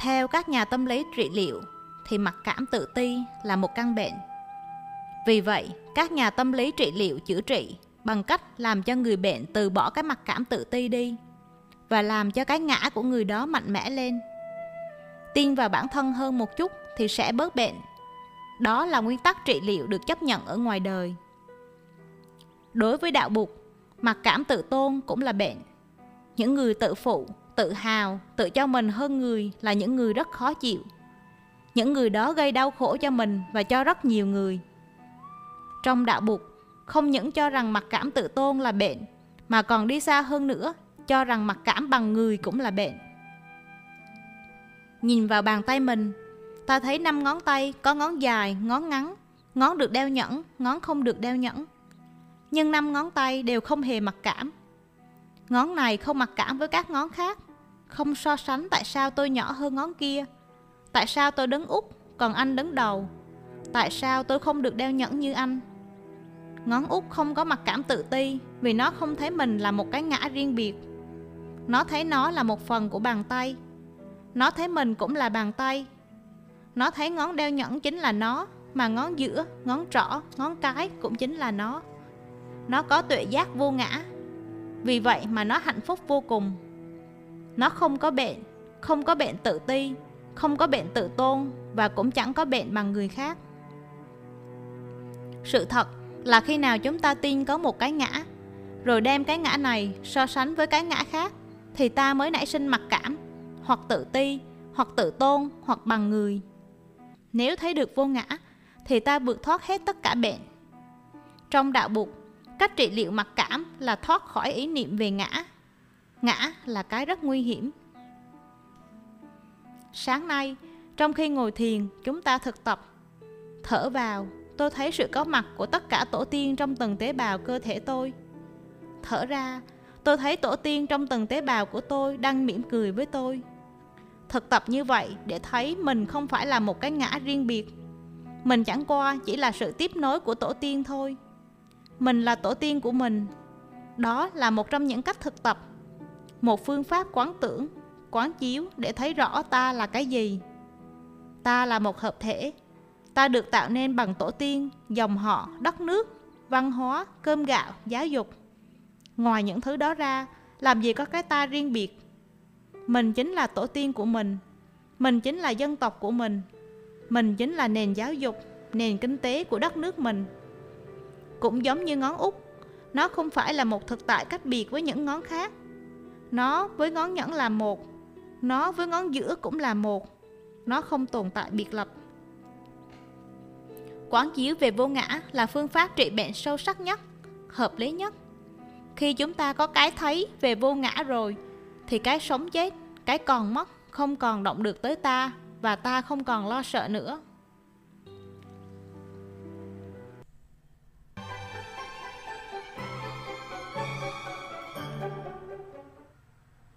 theo các nhà tâm lý trị liệu, thì mặc cảm tự ti là một căn bệnh. Vì vậy, các nhà tâm lý trị liệu chữa trị bằng cách làm cho người bệnh từ bỏ cái mặc cảm tự ti đi và làm cho cái ngã của người đó mạnh mẽ lên. Tin vào bản thân hơn một chút thì sẽ bớt bệnh. Đó là nguyên tắc trị liệu được chấp nhận ở ngoài đời. Đối với đạo bục mặc cảm tự tôn cũng là bệnh. Những người tự phụ tự hào, tự cho mình hơn người là những người rất khó chịu. Những người đó gây đau khổ cho mình và cho rất nhiều người. Trong đạo bục, không những cho rằng mặc cảm tự tôn là bệnh, mà còn đi xa hơn nữa, cho rằng mặc cảm bằng người cũng là bệnh. Nhìn vào bàn tay mình, ta thấy năm ngón tay có ngón dài, ngón ngắn, ngón được đeo nhẫn, ngón không được đeo nhẫn. Nhưng năm ngón tay đều không hề mặc cảm ngón này không mặc cảm với các ngón khác. Không so sánh tại sao tôi nhỏ hơn ngón kia. Tại sao tôi đứng út còn anh đứng đầu. Tại sao tôi không được đeo nhẫn như anh? Ngón út không có mặc cảm tự ti, vì nó không thấy mình là một cái ngã riêng biệt. Nó thấy nó là một phần của bàn tay. Nó thấy mình cũng là bàn tay. Nó thấy ngón đeo nhẫn chính là nó, mà ngón giữa, ngón trỏ, ngón cái cũng chính là nó. Nó có tuệ giác vô ngã vì vậy mà nó hạnh phúc vô cùng. Nó không có bệnh, không có bệnh tự ti, không có bệnh tự tôn và cũng chẳng có bệnh bằng người khác. Sự thật là khi nào chúng ta tin có một cái ngã, rồi đem cái ngã này so sánh với cái ngã khác, thì ta mới nảy sinh mặc cảm, hoặc tự ti, hoặc tự tôn, hoặc bằng người. Nếu thấy được vô ngã, thì ta vượt thoát hết tất cả bệnh. Trong đạo Bụt cách trị liệu mặc cảm là thoát khỏi ý niệm về ngã. Ngã là cái rất nguy hiểm. Sáng nay, trong khi ngồi thiền, chúng ta thực tập. Thở vào, tôi thấy sự có mặt của tất cả tổ tiên trong từng tế bào cơ thể tôi. Thở ra, tôi thấy tổ tiên trong từng tế bào của tôi đang mỉm cười với tôi. Thực tập như vậy để thấy mình không phải là một cái ngã riêng biệt. Mình chẳng qua chỉ là sự tiếp nối của tổ tiên thôi mình là tổ tiên của mình. Đó là một trong những cách thực tập, một phương pháp quán tưởng, quán chiếu để thấy rõ ta là cái gì. Ta là một hợp thể. Ta được tạo nên bằng tổ tiên, dòng họ, đất nước, văn hóa, cơm gạo, giáo dục. Ngoài những thứ đó ra, làm gì có cái ta riêng biệt? Mình chính là tổ tiên của mình. Mình chính là dân tộc của mình. Mình chính là nền giáo dục, nền kinh tế của đất nước mình cũng giống như ngón út. Nó không phải là một thực tại cách biệt với những ngón khác. Nó với ngón nhẫn là một, nó với ngón giữa cũng là một. Nó không tồn tại biệt lập. Quán chiếu về vô ngã là phương pháp trị bệnh sâu sắc nhất, hợp lý nhất. Khi chúng ta có cái thấy về vô ngã rồi, thì cái sống chết, cái còn mất không còn động được tới ta và ta không còn lo sợ nữa.